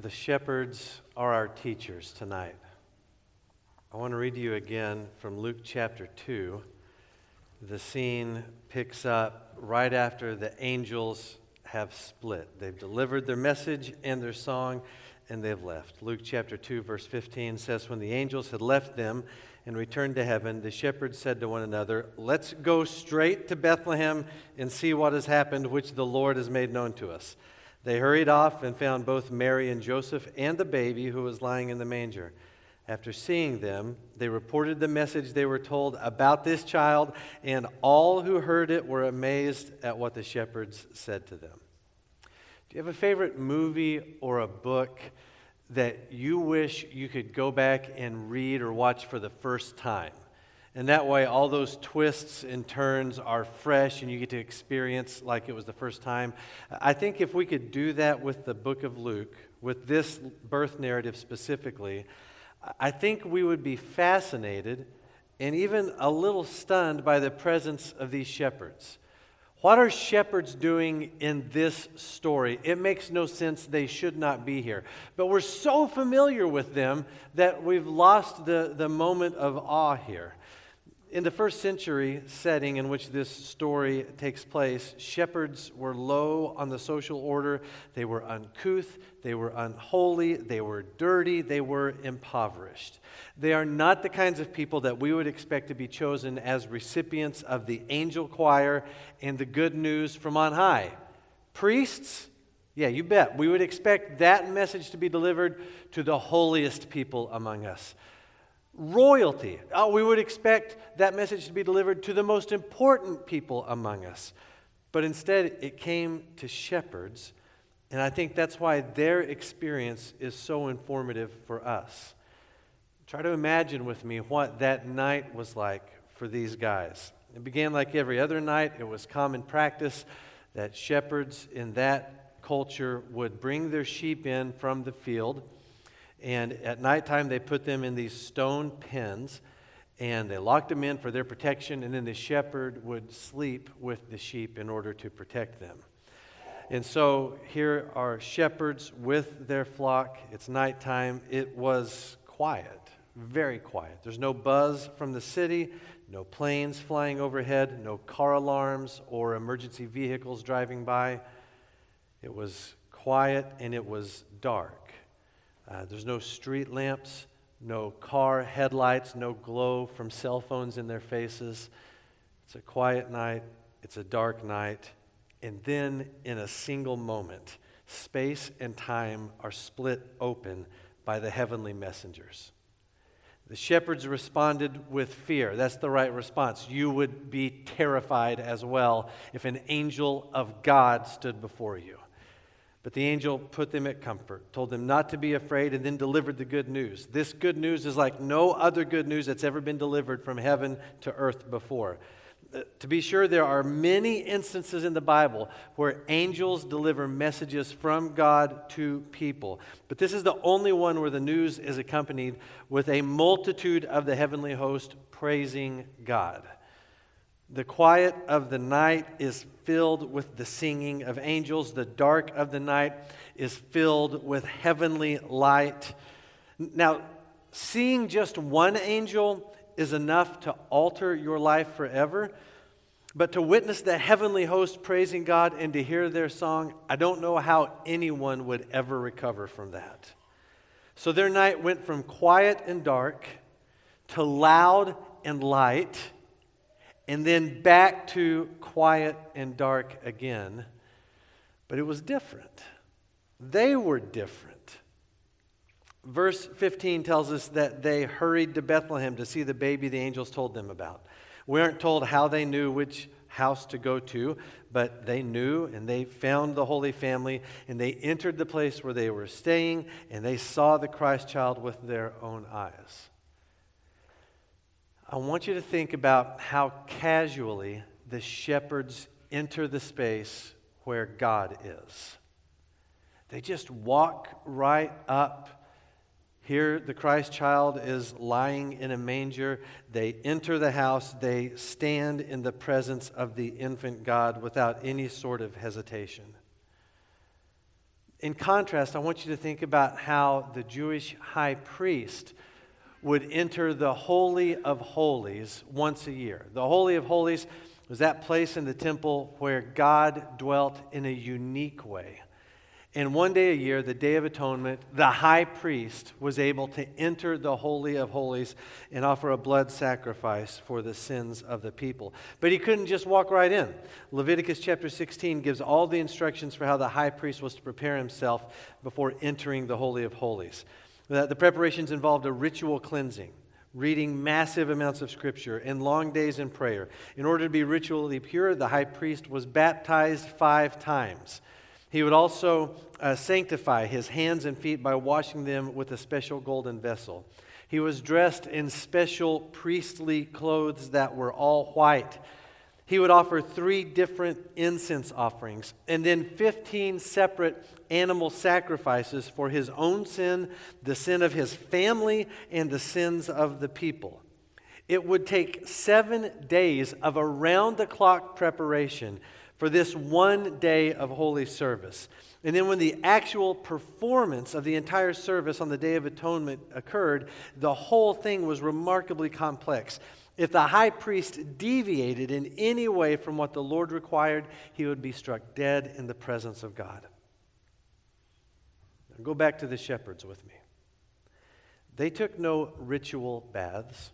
The shepherds are our teachers tonight. I want to read to you again from Luke chapter 2. The scene picks up right after the angels have split. They've delivered their message and their song, and they've left. Luke chapter 2, verse 15 says, When the angels had left them and returned to heaven, the shepherds said to one another, Let's go straight to Bethlehem and see what has happened, which the Lord has made known to us. They hurried off and found both Mary and Joseph and the baby who was lying in the manger. After seeing them, they reported the message they were told about this child, and all who heard it were amazed at what the shepherds said to them. Do you have a favorite movie or a book that you wish you could go back and read or watch for the first time? And that way, all those twists and turns are fresh and you get to experience like it was the first time. I think if we could do that with the book of Luke, with this birth narrative specifically, I think we would be fascinated and even a little stunned by the presence of these shepherds. What are shepherds doing in this story? It makes no sense. They should not be here. But we're so familiar with them that we've lost the, the moment of awe here. In the first century setting in which this story takes place, shepherds were low on the social order. They were uncouth, they were unholy, they were dirty, they were impoverished. They are not the kinds of people that we would expect to be chosen as recipients of the angel choir and the good news from on high. Priests, yeah, you bet. We would expect that message to be delivered to the holiest people among us royalty. Oh, we would expect that message to be delivered to the most important people among us. But instead, it came to shepherds. And I think that's why their experience is so informative for us. Try to imagine with me what that night was like for these guys. It began like every other night. It was common practice that shepherds in that culture would bring their sheep in from the field and at nighttime, they put them in these stone pens and they locked them in for their protection. And then the shepherd would sleep with the sheep in order to protect them. And so here are shepherds with their flock. It's nighttime. It was quiet, very quiet. There's no buzz from the city, no planes flying overhead, no car alarms or emergency vehicles driving by. It was quiet and it was dark. Uh, there's no street lamps, no car headlights, no glow from cell phones in their faces. It's a quiet night, it's a dark night. And then, in a single moment, space and time are split open by the heavenly messengers. The shepherds responded with fear. That's the right response. You would be terrified as well if an angel of God stood before you. But the angel put them at comfort, told them not to be afraid, and then delivered the good news. This good news is like no other good news that's ever been delivered from heaven to earth before. Uh, to be sure, there are many instances in the Bible where angels deliver messages from God to people. But this is the only one where the news is accompanied with a multitude of the heavenly host praising God. The quiet of the night is filled with the singing of angels. The dark of the night is filled with heavenly light. Now, seeing just one angel is enough to alter your life forever. But to witness the heavenly host praising God and to hear their song, I don't know how anyone would ever recover from that. So their night went from quiet and dark to loud and light and then back to quiet and dark again. But it was different. They were different. Verse 15 tells us that they hurried to Bethlehem to see the baby the angels told them about. We aren't told how they knew which house to go to, but they knew and they found the Holy Family and they entered the place where they were staying and they saw the Christ child with their own eyes. I want you to think about how casually the shepherds enter the space where God is. They just walk right up. Here, the Christ child is lying in a manger. They enter the house. They stand in the presence of the infant God without any sort of hesitation. In contrast, I want you to think about how the Jewish high priest would enter the Holy of Holies once a year. The Holy of Holies was that place in the temple where God dwelt in a unique way. And one day a year, the Day of Atonement, the high priest was able to enter the Holy of Holies and offer a blood sacrifice for the sins of the people. But he couldn't just walk right in. Leviticus chapter 16 gives all the instructions for how the high priest was to prepare himself before entering the Holy of Holies. The preparations involved a ritual cleansing reading massive amounts of scripture and long days in prayer. In order to be ritually pure, the high priest was baptized five times. He would also uh, sanctify his hands and feet by washing them with a special golden vessel. He was dressed in special priestly clothes that were all white. He would offer three different incense offerings and then 15 separate animal sacrifices for his own sin, the sin of his family, and the sins of the people. It would take seven days of around the clock preparation for this one day of holy service. And then, when the actual performance of the entire service on the Day of Atonement occurred, the whole thing was remarkably complex. If the high priest deviated in any way from what the Lord required, he would be struck dead in the presence of God. Now go back to the shepherds with me. They took no ritual baths,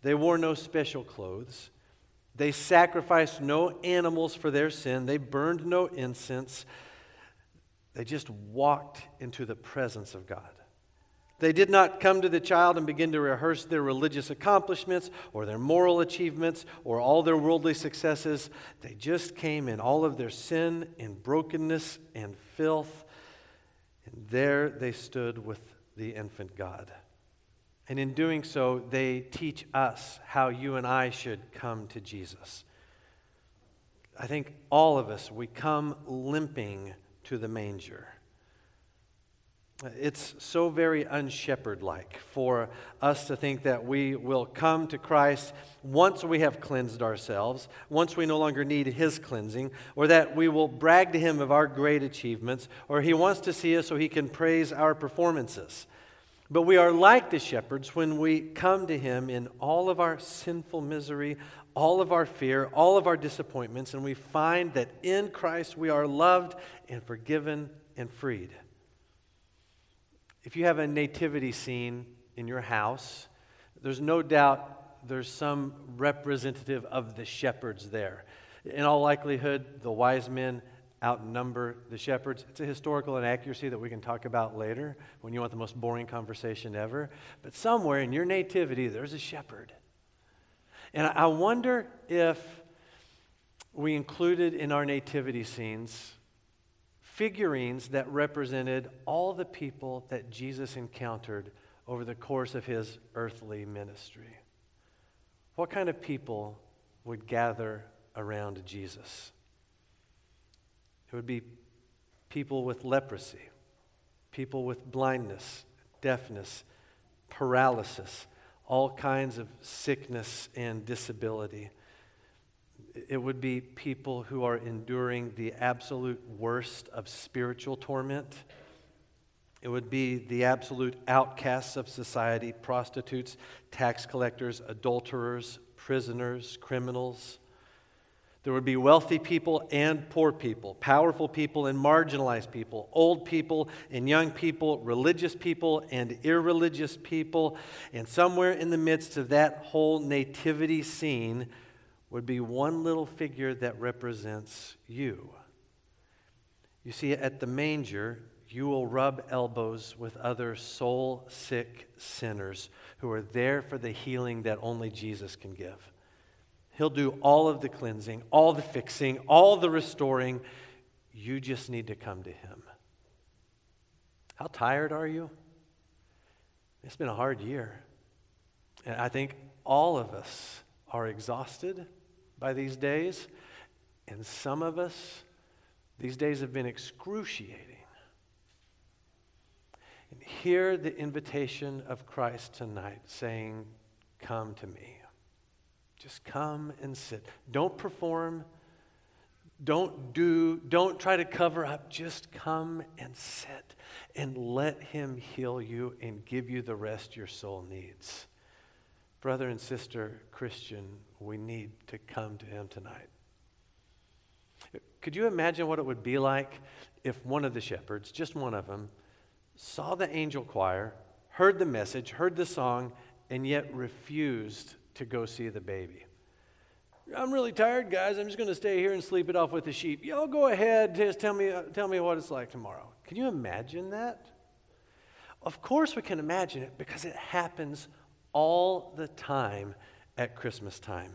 they wore no special clothes. They sacrificed no animals for their sin. They burned no incense. They just walked into the presence of God. They did not come to the child and begin to rehearse their religious accomplishments or their moral achievements or all their worldly successes. They just came in all of their sin and brokenness and filth. And there they stood with the infant God. And in doing so, they teach us how you and I should come to Jesus. I think all of us, we come limping to the manger. It's so very unshepherd like for us to think that we will come to Christ once we have cleansed ourselves, once we no longer need His cleansing, or that we will brag to Him of our great achievements, or He wants to see us so He can praise our performances. But we are like the shepherds when we come to Him in all of our sinful misery, all of our fear, all of our disappointments, and we find that in Christ we are loved and forgiven and freed. If you have a nativity scene in your house, there's no doubt there's some representative of the shepherds there. In all likelihood, the wise men outnumber the shepherds. It's a historical inaccuracy that we can talk about later when you want the most boring conversation ever. But somewhere in your nativity, there's a shepherd. And I wonder if we included in our nativity scenes figurines that represented all the people that Jesus encountered over the course of his earthly ministry. What kind of people would gather around Jesus? It would be people with leprosy, people with blindness, deafness, paralysis, all kinds of sickness and disability. It would be people who are enduring the absolute worst of spiritual torment. It would be the absolute outcasts of society prostitutes, tax collectors, adulterers, prisoners, criminals. There would be wealthy people and poor people, powerful people and marginalized people, old people and young people, religious people and irreligious people. And somewhere in the midst of that whole nativity scene would be one little figure that represents you. You see, at the manger, you will rub elbows with other soul sick sinners who are there for the healing that only Jesus can give. He'll do all of the cleansing, all the fixing, all the restoring. You just need to come to Him. How tired are you? It's been a hard year. And I think all of us are exhausted by these days. And some of us, these days have been excruciating. And hear the invitation of Christ tonight saying, Come to me. Just come and sit. Don't perform. Don't do, don't try to cover up. Just come and sit and let Him heal you and give you the rest your soul needs. Brother and sister, Christian, we need to come to Him tonight. Could you imagine what it would be like if one of the shepherds, just one of them, saw the angel choir, heard the message, heard the song, and yet refused to go see the baby? I'm really tired, guys. I'm just going to stay here and sleep it off with the sheep. Y'all go ahead. Just tell me, tell me what it's like tomorrow. Can you imagine that? Of course, we can imagine it because it happens all the time at Christmas time.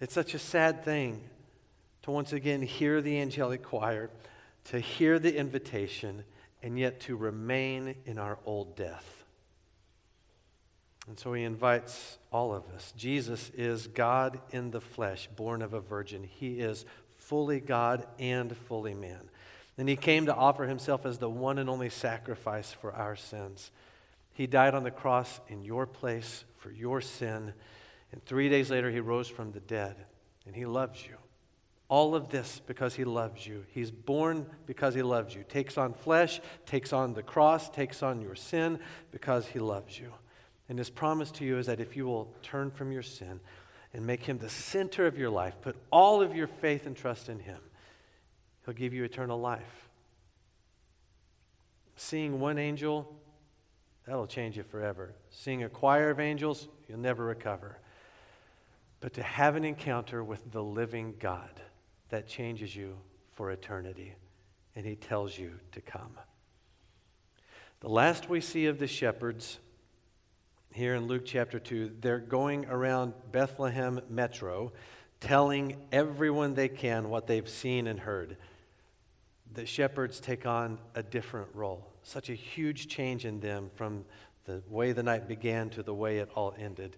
It's such a sad thing to once again hear the angelic choir, to hear the invitation, and yet to remain in our old death. And so he invites all of us. Jesus is God in the flesh, born of a virgin. He is fully God and fully man. And he came to offer himself as the one and only sacrifice for our sins. He died on the cross in your place for your sin. And three days later, he rose from the dead. And he loves you. All of this because he loves you. He's born because he loves you. Takes on flesh, takes on the cross, takes on your sin because he loves you. And his promise to you is that if you will turn from your sin and make him the center of your life, put all of your faith and trust in him, he'll give you eternal life. Seeing one angel, that'll change you forever. Seeing a choir of angels, you'll never recover. But to have an encounter with the living God, that changes you for eternity. And he tells you to come. The last we see of the shepherds here in Luke chapter 2, they're going around Bethlehem metro telling everyone they can what they've seen and heard. The shepherds take on a different role. Such a huge change in them from the way the night began to the way it all ended.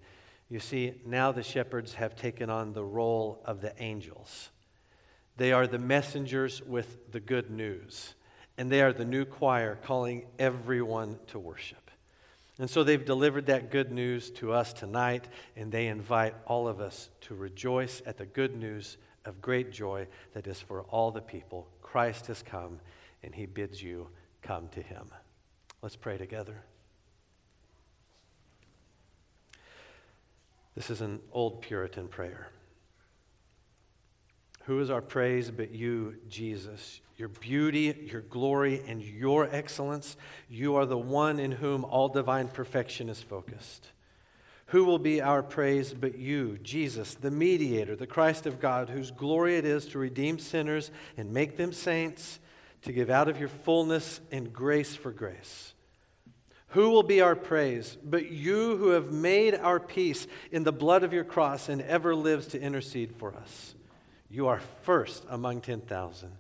You see, now the shepherds have taken on the role of the angels. They are the messengers with the good news, and they are the new choir calling everyone to worship. And so they've delivered that good news to us tonight, and they invite all of us to rejoice at the good news of great joy that is for all the people. Christ has come, and he bids you come to him. Let's pray together. This is an old Puritan prayer. Who is our praise but you, Jesus? Your beauty, your glory, and your excellence. You are the one in whom all divine perfection is focused. Who will be our praise but you, Jesus, the mediator, the Christ of God, whose glory it is to redeem sinners and make them saints, to give out of your fullness and grace for grace? Who will be our praise but you who have made our peace in the blood of your cross and ever lives to intercede for us? You are first among 10,000.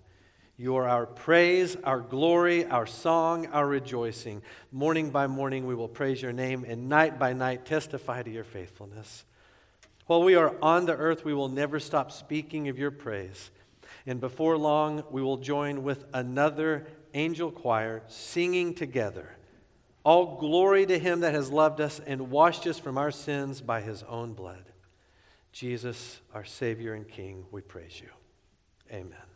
You are our praise, our glory, our song, our rejoicing. Morning by morning, we will praise your name, and night by night, testify to your faithfulness. While we are on the earth, we will never stop speaking of your praise. And before long, we will join with another angel choir singing together. All glory to him that has loved us and washed us from our sins by his own blood. Jesus, our Savior and King, we praise you. Amen.